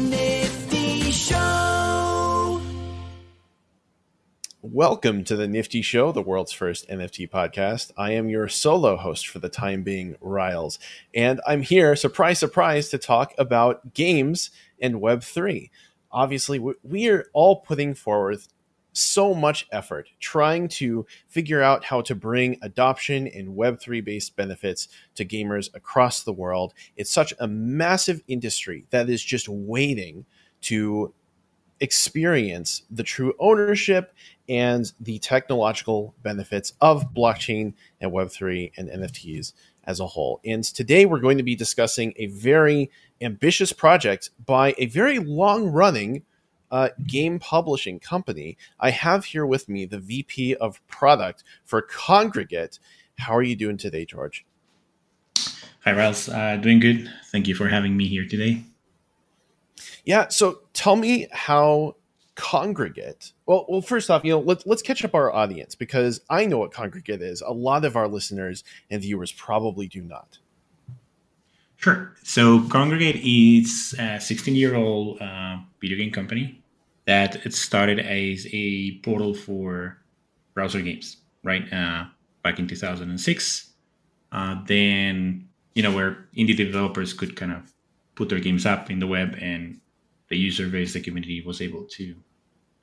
Nifty Show. Welcome to the Nifty Show, the world's first NFT podcast. I am your solo host for the time being, Riles, and I'm here, surprise, surprise, to talk about games and Web3. Obviously, we- we are all putting forward so much effort trying to figure out how to bring adoption and Web3 based benefits to gamers across the world. It's such a massive industry that is just waiting to experience the true ownership and the technological benefits of blockchain and Web3 and NFTs as a whole. And today we're going to be discussing a very ambitious project by a very long running uh, game publishing company. I have here with me the VP of product for Kongregate. How are you doing today, George? Hi, Riles. Uh, doing good. Thank you for having me here today. Yeah. So tell me how Kongregate. Well, well, first off, you know, let's let's catch up our audience because I know what Kongregate is. A lot of our listeners and viewers probably do not. Sure. So, Kongregate is a 16 year old uh, video game company that it started as a portal for browser games, right? Uh, back in 2006. Uh, then, you know, where indie developers could kind of put their games up in the web and the user base, the community was able to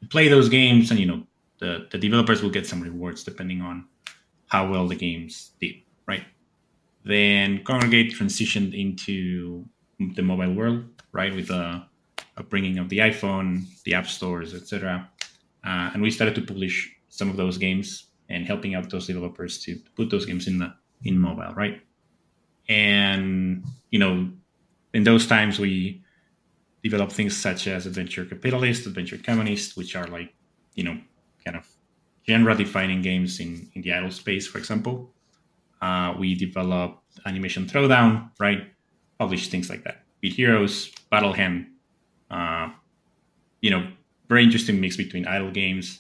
play those games and, you know, the, the developers will get some rewards depending on how well the games did, right? Then Kongregate transitioned into the mobile world, right, with the bringing of the iPhone, the app stores, etc. Uh, and we started to publish some of those games and helping out those developers to put those games in the in mobile, right? And you know, in those times we developed things such as Adventure Capitalist, Adventure Communist, which are like, you know, kind of genre defining games in, in the idle space, for example. Uh, we developed Animation Throwdown, right? Published things like that. Bit Heroes, Battle Hand, uh, you know, very interesting mix between idle games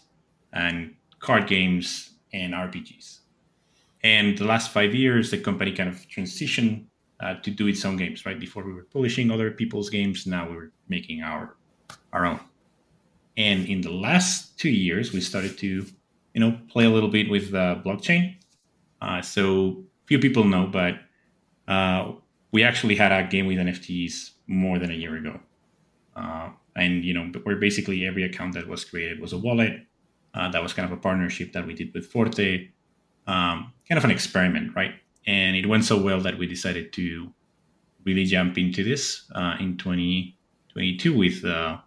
and card games and RPGs. And the last five years, the company kind of transitioned uh, to do its own games. Right before we were publishing other people's games, now we are making our our own. And in the last two years, we started to, you know, play a little bit with uh, blockchain. Uh, so few people know, but uh, we actually had a game with NFTs more than a year ago. Uh, and you know, where basically every account that was created was a wallet. Uh, that was kind of a partnership that we did with Forte, um, kind of an experiment, right? And it went so well that we decided to really jump into this uh, in 2022 with uh,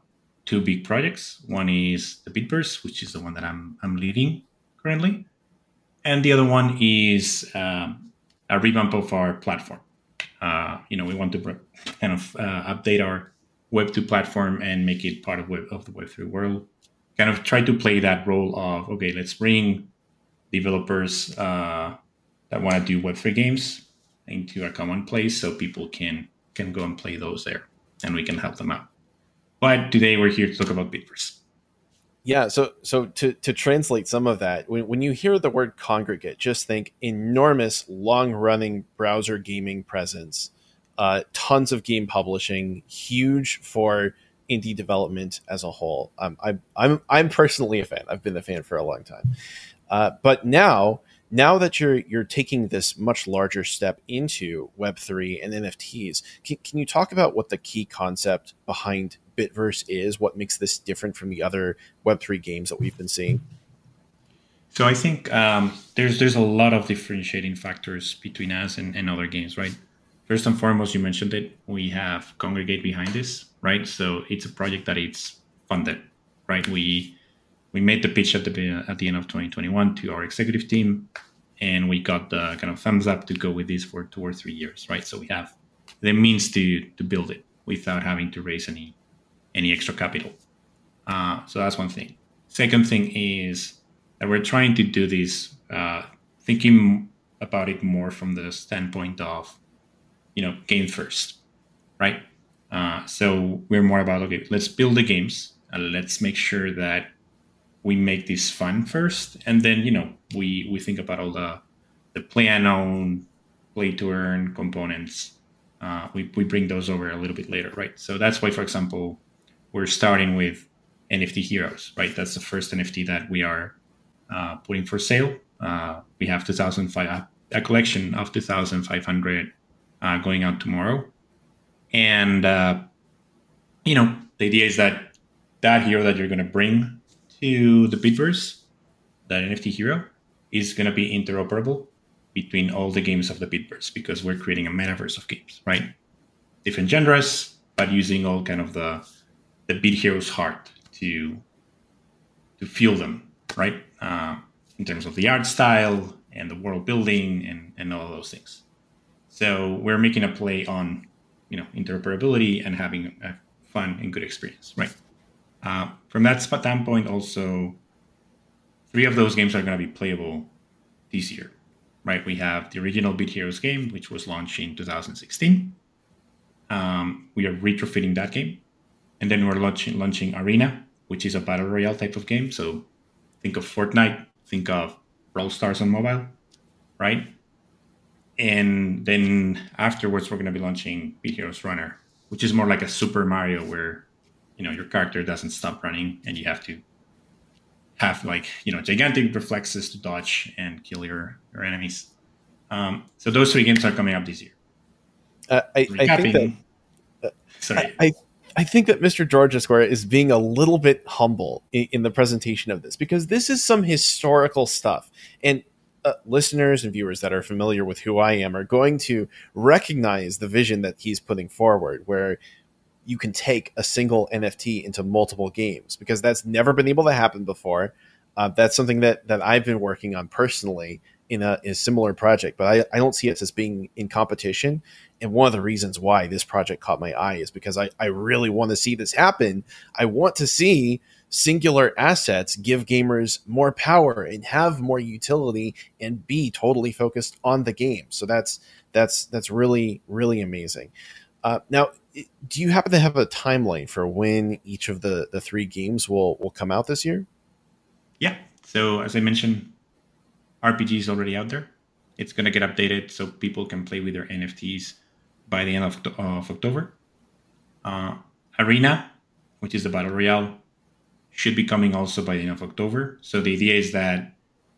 two big projects. One is the Bitverse, which is the one that I'm I'm leading currently, and the other one is um, a revamp of our platform. Uh, you know, we want to kind of update our Web two platform and make it part of web of the Web three world. Kind of try to play that role of okay, let's bring developers uh, that want to do Web three games into a common place so people can can go and play those there, and we can help them out. But today we're here to talk about Bitverse. Yeah, so so to to translate some of that, when, when you hear the word Kongregate, just think enormous, long running browser gaming presence uh, tons of game publishing, huge for indie development as a whole. Um, I, I'm I'm personally a fan. I've been a fan for a long time, uh, but now now that you're you're taking this much larger step into Web three and NFTs, can, can you talk about what the key concept behind Bitverse is? What makes this different from the other Web three games that we've been seeing? So I think um, there's there's a lot of differentiating factors between us and, and other games, right? First and foremost, you mentioned it. We have Kongregate behind this, right? So it's a project that it's funded, right? We we made the pitch at the at the end of 2021 to our executive team, and we got the kind of thumbs up to go with this for two or three years, right? So we have the means to to build it without having to raise any any extra capital. Uh, so that's one thing. Second thing is that we're trying to do this uh, thinking about it more from the standpoint of you know game first right uh, so we're more about okay let's build the games and let's make sure that we make this fun first and then you know we we think about all the the play to own play to earn components uh, we, we bring those over a little bit later, right? So that's why, for example, we're starting with NFT Heroes, right? That's the first NFT that we are uh, putting for sale. Uh, we have 2005 a collection of 2,500 uh, going out tomorrow, and uh, you know the idea is that that hero that you're going to bring to the Bitverse, that NFT hero, is going to be interoperable between all the games of the Bitverse because we're creating a metaverse of games, right? Different genres, but using all kind of the the Bit Heroes heart to to feel them, right? Uh, in terms of the art style and the world building and, and all those things. So we're making a play on, you know, interoperability and having a fun and good experience, right? Uh, from that standpoint, also, three of those games are going to be playable this year, right? We have the original Bit Heroes game, which was launched in 2016. Um, we are retrofitting that game, and then we're launching launching Arena, which is a battle royale type of game. So think of Fortnite, think of Brawl Stars on mobile, right? And then afterwards, we're going to be launching Bit Heroes Runner, which is more like a Super Mario where you know your character doesn't stop running and you have to have like you know gigantic reflexes to dodge and kill your your enemies. Um, so those three games are coming up this year. Uh, I, I think that. Sorry. I, I I think that Mr. George Ezquerra is being a little bit humble in, in, the presentation of this because this is some historical stuff. And uh, listeners and viewers that are familiar with who I am are going to recognize the vision that he's putting forward, where you can take a single NFT into multiple games because that's never been able to happen before. Uh, that's something that that I've been working on personally in a, in a similar project, but I, I don't see it as being in competition. And one of the reasons why this project caught my eye is because I, I really want to see this happen. I want to see singular assets give gamers more power and have more utility and be totally focused on the game. So that's that's that's really really amazing. Uh, now, do you happen to have a timeline for when each of the the three games will will come out this year? Yeah. So as I mentioned, RPG is already out there. It's going to get updated so people can play with their NFTs by the end of, of October. Uh, Arena, which is the battle royale, should be coming also by the end of October. So the idea is that,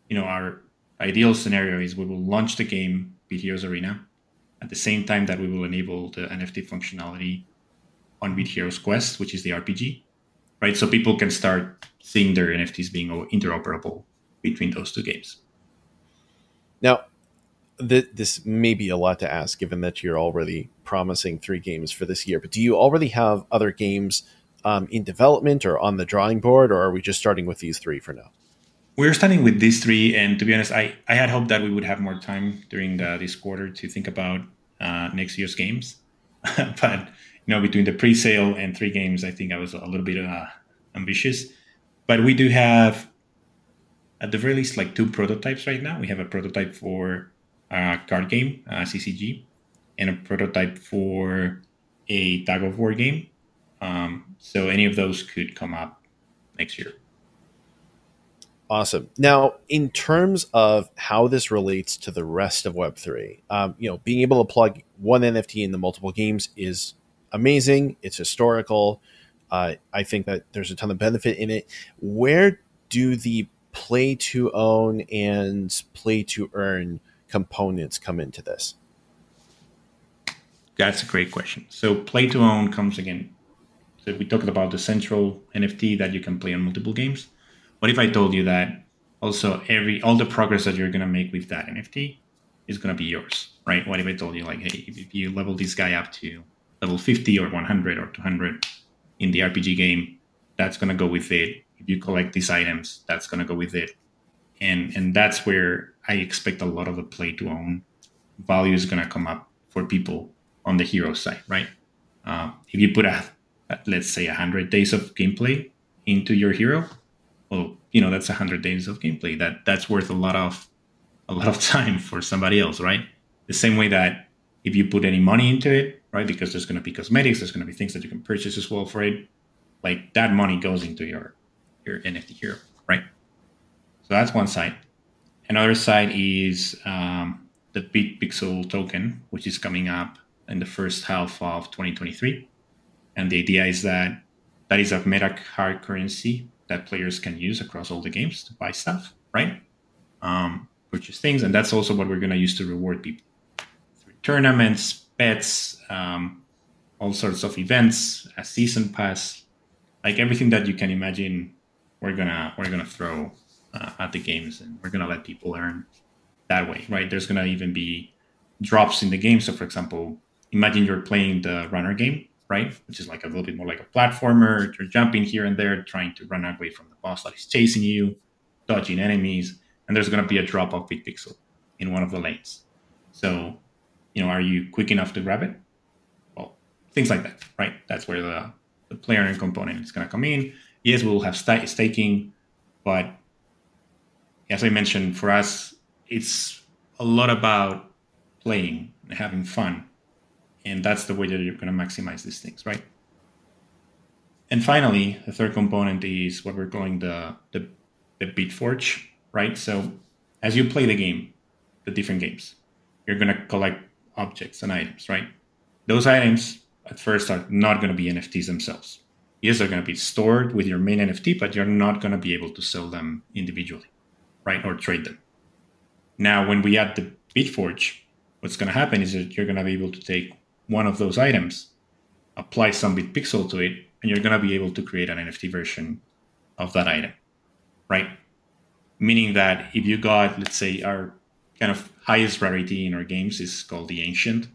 you know, our ideal scenario is we will launch the game, Bit Heroes Arena, at the same time that we will enable the NFT functionality on Bit Heroes Quest, which is the RPG, right? So people can start seeing their NFTs being interoperable between those two games. Now, th- this may be a lot to ask, given that you're already promising three games for this year. But do you already have other games um, in development or on the drawing board, or are we just starting with these three for now? We're starting with these three, and to be honest, I, I had hoped that we would have more time during the, this quarter to think about uh, next year's games. but you know, between the pre-sale and three games, I think I was a little bit uh, ambitious. But we do have at the very least like two prototypes right now. We have a prototype for a card game, a CCG, and a prototype for a tag of war game. Um, so any of those could come up next year. Awesome. Now, in terms of how this relates to the rest of Web3, um, you know, being able to plug one NFT into multiple games is amazing. It's historical. Uh, I think that there's a ton of benefit in it. Where do the play to own and play to earn components come into this? That's a great question. So play to own comes again. We talked about the central NFT that you can play on multiple games. What if I told you that also every all the progress that you're gonna make with that NFT is gonna be yours, right? What if I told you like, hey, if you level this guy up to level 50 or 100 or 200 in the RPG game, that's gonna go with it if you collect these items, that's to go with it. And and that's where I expect a lot of the play to own value is to come up for people on the hero side, right? Uh, if you put a let's say hundred days of gameplay into your hero, well, you know that's hundred days of gameplay. That that's worth a lot of a lot of time for somebody else, right? The same way that if you put any money into it, right? Because there's going to be cosmetics, there's going to be things that you can purchase as well for it. Like that money goes into your your NFT hero, right? So that's one side. Another side is um, the Bit Pixel token, which is coming up in the first half of 2023. And the idea is that that is a meta hard currency that players can use across all the games to buy stuff, right? Um, purchase things, and that's also what we're going to use to reward people through tournaments, bets, um, all sorts of events, a season pass, like everything that you can imagine. We're gonna we're gonna throw uh, at the games, and we're gonna let people earn that way, right? There's gonna even be drops in the game. So, for example, imagine you're playing the runner game, right? Which is like a little bit more like a platformer. You're jumping here and there, trying to run away from the boss that is chasing you, dodging enemies, and there's going to be a drop of Bit Pixel in one of the lanes. So, you know, are you quick enough to grab it? Well, things like that, right? That's where the, the player and component is going to come in. Yes, we'll have st- staking, but as I mentioned, for us, it's a lot about playing and having fun and that's the way that you're going to maximize these things, right? And finally, the third component is what we're calling the, the, the Bitforge, right? So as you play the game, the different games, you're going to collect objects and items, right? Those items at first are not going to be NFTs themselves. Yes, they're going to be stored with your main NFT, but you're not going to be able to sell them individually, right? Or trade them. Now, when we add the Bitforge, what's going to happen is that you're going to be able to take one of those items, apply some bit pixel to it, and you're going to be able to create an NFT version of that item, right? Meaning that if you got, let's say, our kind of highest rarity in our games is called the ancient.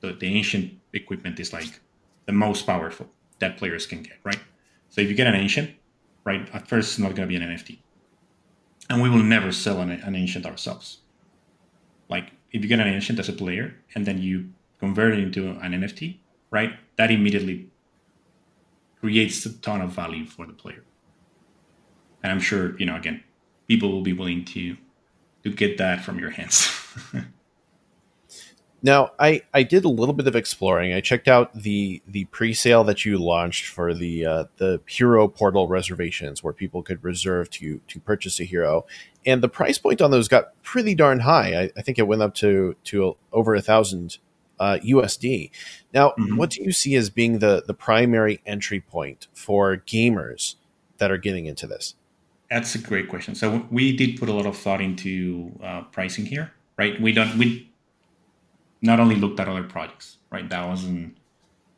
The, the ancient equipment is like the most powerful that players can get, right? So if you get an ancient, right, at first it's not going to be an NFT. And we will never sell an, an ancient ourselves. Like if you get an ancient as a player and then you convert it into an NFT, right? That immediately creates a ton of value for the player. And I'm sure, you know, again, people will be willing to to get that from your hands. now, I I did a little bit of exploring. I checked out the the pre-sale that you launched for the uh, the hero portal reservations, where people could reserve to to purchase a hero, and the price point on those got pretty darn high. I, I think it went up to to over a thousand uh, USD. Now, mm-hmm. what do you see as being the the primary entry point for gamers that are getting into this? That's a great question. So we did put a lot of thought into uh, pricing here, right? We don't we not only looked at other projects, right? That wasn't.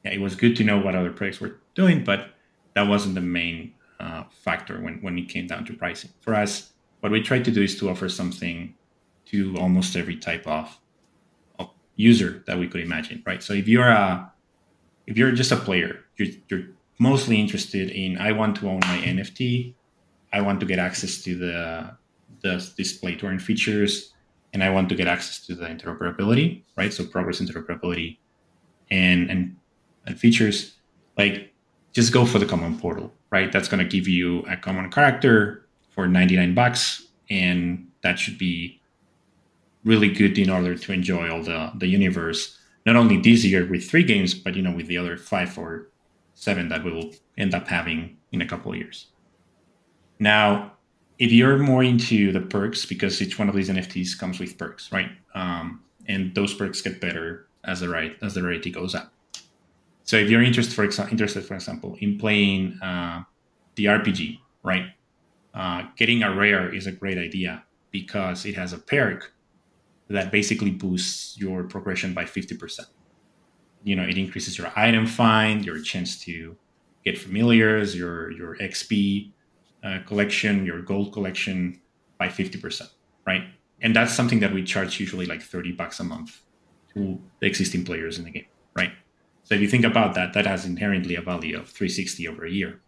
Yeah, it was good to know what other projects were doing, but that wasn't the main uh, factor when when it came down to pricing. For us, what we tried to do is to offer something to almost every type of user that we could imagine, right? So if you're a if you're just a player, you're, you're mostly interested in I want to own my NFT, I want to get access to the the display touring features, and I want to get access to the interoperability, right? So progress interoperability and and and features like just go for the common portal, right? That's going to give you a common character for 99 bucks and that should be really good in order to enjoy all the the universe. Not only this year with three games, but you know with the other five or seven that we will end up having in a couple of years. Now, if you're more into the perks, because each one of these NFTs comes with perks, right? Um, and those perks get better as the right as the rarity goes up. So if you're interested, for example, interested, for example, in playing uh, the RPG, right? Uh, getting a rare is a great idea because it has a perk that basically boosts your progression by 50%. You know, it increases your item find, your chance to get familiars, your your XP uh, collection, your gold collection by 50%, right? And that's something that we charge usually like 30 bucks a month to the existing players in the game, right? So if you think about that, that has inherently a value of 360 over a year,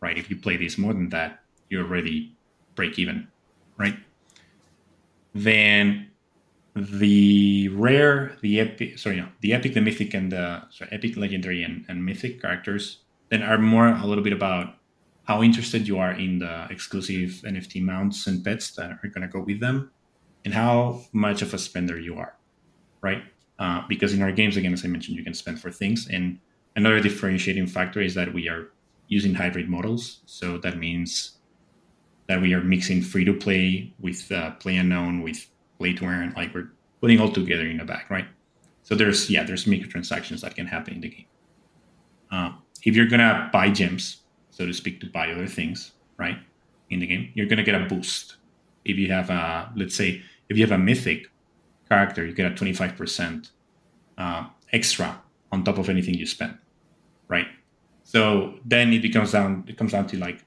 right? If you play this more than that, you're already break even, right? Then the rare, the epic, sorry, no, the epic, the mythic, and the sorry, epic, legendary, and, and mythic characters then are more a little bit about how interested you are in the exclusive NFT mounts and pets that are going to go with them, and how much of a spender you are, right? Uh, because in our games, again, as I mentioned, you can spend for things, and another differentiating factor is that we are using hybrid models. So that means that we are mixing free to play with uh, play to own with to. Like we're putting all together in the back, right? So there's yeah, there's microtransactions that can happen in the game. Uh, if you're gonna buy gems, so to speak, to buy other things, right, in the game, you're gonna get a boost. If you have a, let's say, if you have a mythic character, you get a 25% uh, extra on top of anything you spend, right? So then it becomes down. It comes down to like,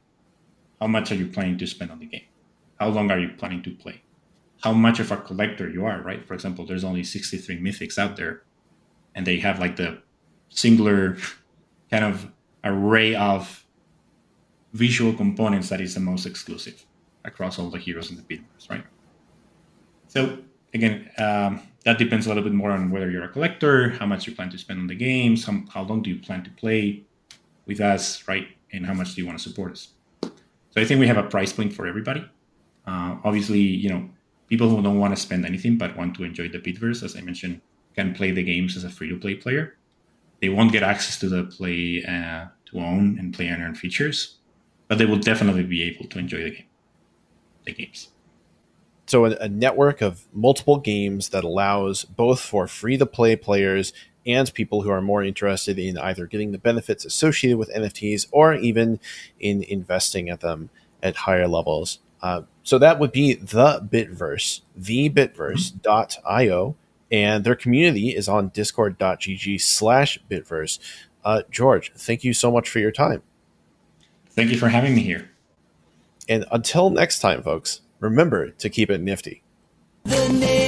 how much are you planning to spend on the game? How long are you planning to play? How much of a collector you are, right? For example, there's only 63 mythics out there, and they have like the singular kind of array of visual components that is the most exclusive across all the heroes in the Bitverse, right? So again, um, that depends a little bit more on whether you're a collector, how much you plan to spend on the games, how, how long do you plan to play with us, right? And how much do you want to support us? So I think we have a price point for everybody. Uh, obviously, you know, people who don't want to spend anything but want to enjoy the Bitverse, as I mentioned, can play the games as a free-to-play player. They won't get access to the play uh, to own and play and earn features, but they will definitely be able to enjoy the game, the games. So a, a network of multiple games that allows both for free-to-play players and people who are more interested in either getting the benefits associated with NFTs or even in investing at them at higher levels. Uh, so that would be the Bitverse, thebitverse.io, and their community is on discord.gg slash bitverse. Uh, George, thank you so much for your time. Thank you for having me here. And until next time, folks, remember to keep it nifty. The